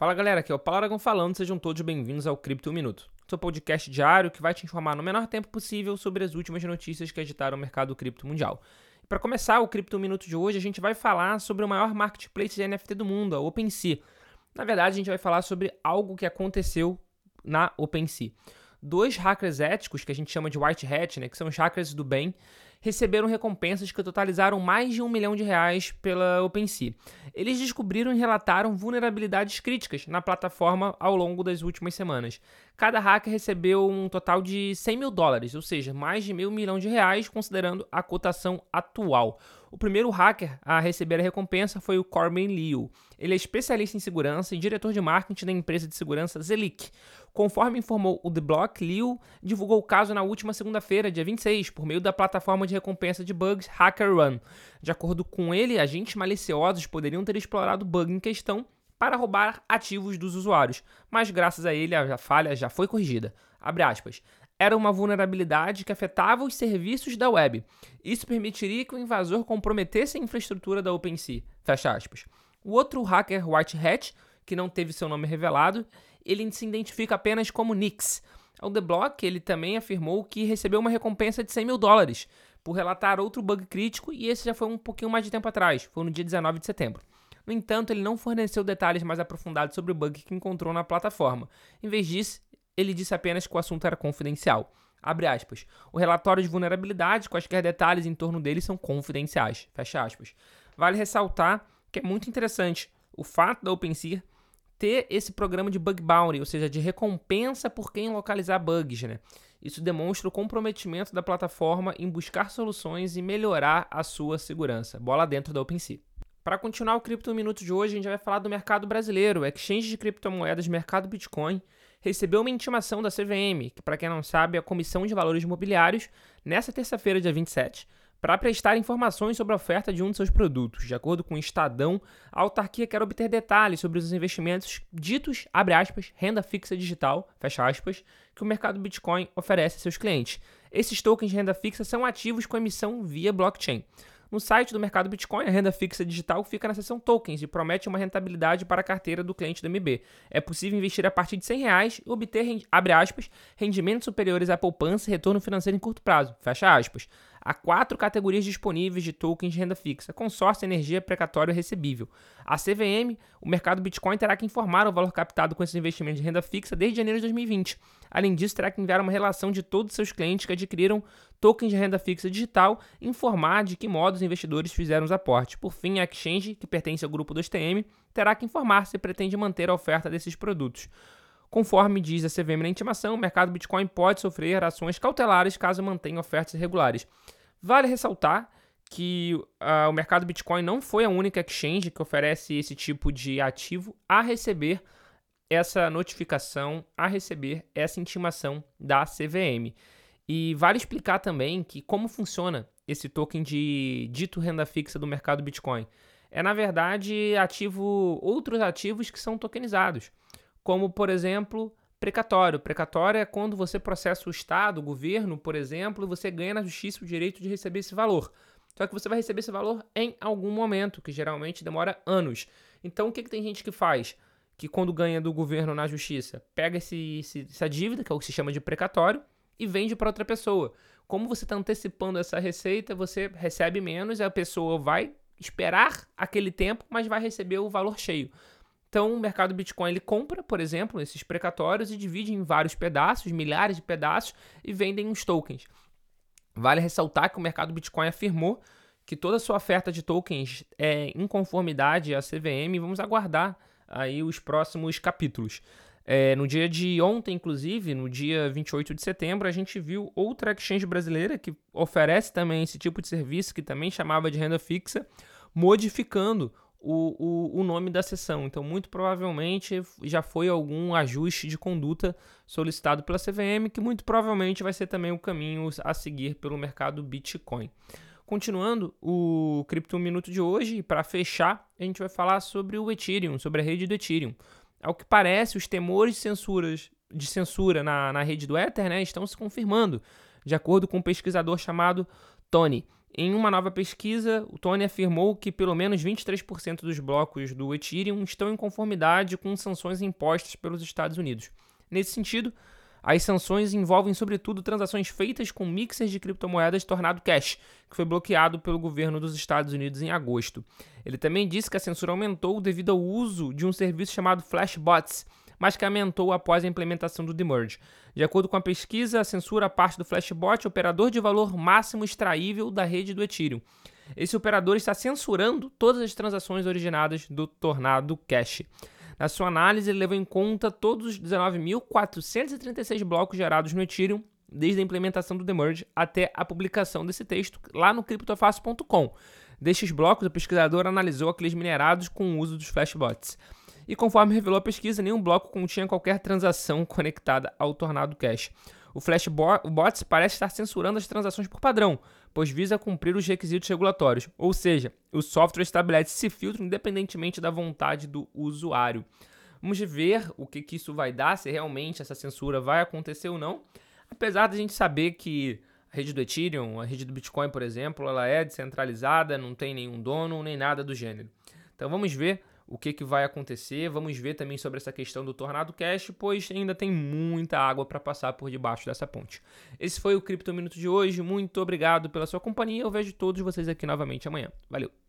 Fala galera, aqui é o Paulo Aragão falando, sejam todos bem-vindos ao Cripto Minuto, seu podcast diário que vai te informar no menor tempo possível sobre as últimas notícias que agitaram o mercado cripto mundial. Para começar o Cripto Minuto de hoje, a gente vai falar sobre o maior marketplace de NFT do mundo, a OpenSea. Na verdade, a gente vai falar sobre algo que aconteceu na OpenSea. Dois hackers éticos, que a gente chama de White Hat, né, que são os hackers do bem, receberam recompensas que totalizaram mais de um milhão de reais pela OpenSea. Eles descobriram e relataram vulnerabilidades críticas na plataforma ao longo das últimas semanas. Cada hacker recebeu um total de 100 mil dólares, ou seja, mais de meio milhão de reais, considerando a cotação atual. O primeiro hacker a receber a recompensa foi o Corbin Liu. Ele é especialista em segurança e diretor de marketing da empresa de segurança Zelic. Conforme informou o The Block, Liu divulgou o caso na última segunda-feira, dia 26, por meio da plataforma de recompensa de bugs HackerRun. De acordo com ele, agentes maliciosos poderiam ter explorado o bug em questão para roubar ativos dos usuários, mas graças a ele a falha já foi corrigida. Era uma vulnerabilidade que afetava os serviços da web. Isso permitiria que o invasor comprometesse a infraestrutura da OpenSea. O outro hacker White Hat, que não teve seu nome revelado, ele se identifica apenas como Nix. O The Block ele também afirmou que recebeu uma recompensa de 100 mil dólares por relatar outro bug crítico e esse já foi um pouquinho mais de tempo atrás, foi no dia 19 de setembro. No entanto, ele não forneceu detalhes mais aprofundados sobre o bug que encontrou na plataforma. Em vez disso, ele disse apenas que o assunto era confidencial. Abre aspas. O relatório de vulnerabilidade, quaisquer detalhes em torno dele são confidenciais. Fecha aspas. Vale ressaltar que é muito interessante o fato da OpenSea ter esse programa de bug bounty, ou seja, de recompensa por quem localizar bugs, né? Isso demonstra o comprometimento da plataforma em buscar soluções e melhorar a sua segurança. Bola dentro da OpenSea. Para continuar o Cripto Minuto de hoje, a gente vai falar do mercado brasileiro, o exchange de criptomoedas Mercado Bitcoin recebeu uma intimação da CVM, que para quem não sabe é a Comissão de Valores Imobiliários, nessa terça-feira, dia 27, para prestar informações sobre a oferta de um de seus produtos. De acordo com o Estadão, a autarquia quer obter detalhes sobre os investimentos ditos, abre aspas, renda fixa digital, fecha aspas, que o mercado Bitcoin oferece a seus clientes. Esses tokens de renda fixa são ativos com emissão via blockchain. No site do mercado Bitcoin, a renda fixa digital fica na seção tokens e promete uma rentabilidade para a carteira do cliente do MB. É possível investir a partir de 100 reais e obter, abre aspas, rendimentos superiores à poupança e retorno financeiro em curto prazo, fecha aspas. Há quatro categorias disponíveis de tokens de renda fixa: consórcio, energia, precatório e recebível. A CVM, o mercado Bitcoin terá que informar o valor captado com esses investimentos de renda fixa desde janeiro de 2020. Além disso, terá que enviar uma relação de todos os seus clientes que adquiriram tokens de renda fixa digital e informar de que modo os investidores fizeram os aportes. Por fim, a exchange, que pertence ao grupo do STM, terá que informar se pretende manter a oferta desses produtos. Conforme diz a CVM na intimação, o mercado Bitcoin pode sofrer ações cautelares caso mantenha ofertas irregulares. Vale ressaltar que uh, o mercado Bitcoin não foi a única exchange que oferece esse tipo de ativo a receber essa notificação, a receber essa intimação da CVM. E vale explicar também que como funciona esse token de dito renda fixa do mercado Bitcoin. É na verdade ativo outros ativos que são tokenizados, como por exemplo precatório. Precatório é quando você processa o Estado, o governo, por exemplo, e você ganha na justiça o direito de receber esse valor. Só que você vai receber esse valor em algum momento, que geralmente demora anos. Então o que, que tem gente que faz? que quando ganha do governo na justiça, pega esse, esse, essa dívida, que é o que se chama de precatório, e vende para outra pessoa. Como você está antecipando essa receita, você recebe menos, a pessoa vai esperar aquele tempo, mas vai receber o valor cheio. Então, o mercado Bitcoin ele compra, por exemplo, esses precatórios e divide em vários pedaços, milhares de pedaços, e vendem os tokens. Vale ressaltar que o mercado Bitcoin afirmou que toda a sua oferta de tokens é em conformidade à CVM. Vamos aguardar aí os próximos capítulos. É, no dia de ontem, inclusive, no dia 28 de setembro, a gente viu outra exchange brasileira que oferece também esse tipo de serviço, que também chamava de renda fixa, modificando o, o, o nome da sessão. Então, muito provavelmente já foi algum ajuste de conduta solicitado pela CVM, que muito provavelmente vai ser também o caminho a seguir pelo mercado Bitcoin. Continuando o Cripto Minuto de hoje, para fechar, a gente vai falar sobre o Ethereum, sobre a rede do Ethereum. Ao que parece, os temores de, censuras, de censura na, na rede do Ether né, estão se confirmando, de acordo com um pesquisador chamado Tony. Em uma nova pesquisa, o Tony afirmou que pelo menos 23% dos blocos do Ethereum estão em conformidade com sanções impostas pelos Estados Unidos. Nesse sentido, as sanções envolvem, sobretudo, transações feitas com mixers de criptomoedas tornado cash, que foi bloqueado pelo governo dos Estados Unidos em agosto. Ele também disse que a censura aumentou devido ao uso de um serviço chamado Flashbots, mas que aumentou após a implementação do demerge. De acordo com a pesquisa, a censura parte do Flashbot, operador de valor máximo extraível da rede do Ethereum. Esse operador está censurando todas as transações originadas do Tornado Cash. Na sua análise, ele levou em conta todos os 19.436 blocos gerados no Ethereum desde a implementação do Demerge até a publicação desse texto lá no criptofácil.com. Destes blocos, o pesquisador analisou aqueles minerados com o uso dos flashbots. E conforme revelou a pesquisa, nenhum bloco continha qualquer transação conectada ao Tornado Cash. O Flashbots parece estar censurando as transações por padrão, pois visa cumprir os requisitos regulatórios, ou seja, o software estabelece esse filtro independentemente da vontade do usuário. Vamos ver o que, que isso vai dar, se realmente essa censura vai acontecer ou não, apesar de a gente saber que a rede do Ethereum, a rede do Bitcoin, por exemplo, ela é descentralizada, não tem nenhum dono nem nada do gênero. Então vamos ver o que, que vai acontecer. Vamos ver também sobre essa questão do Tornado Cash, pois ainda tem muita água para passar por debaixo dessa ponte. Esse foi o Cripto Minuto de hoje. Muito obrigado pela sua companhia. Eu vejo todos vocês aqui novamente amanhã. Valeu!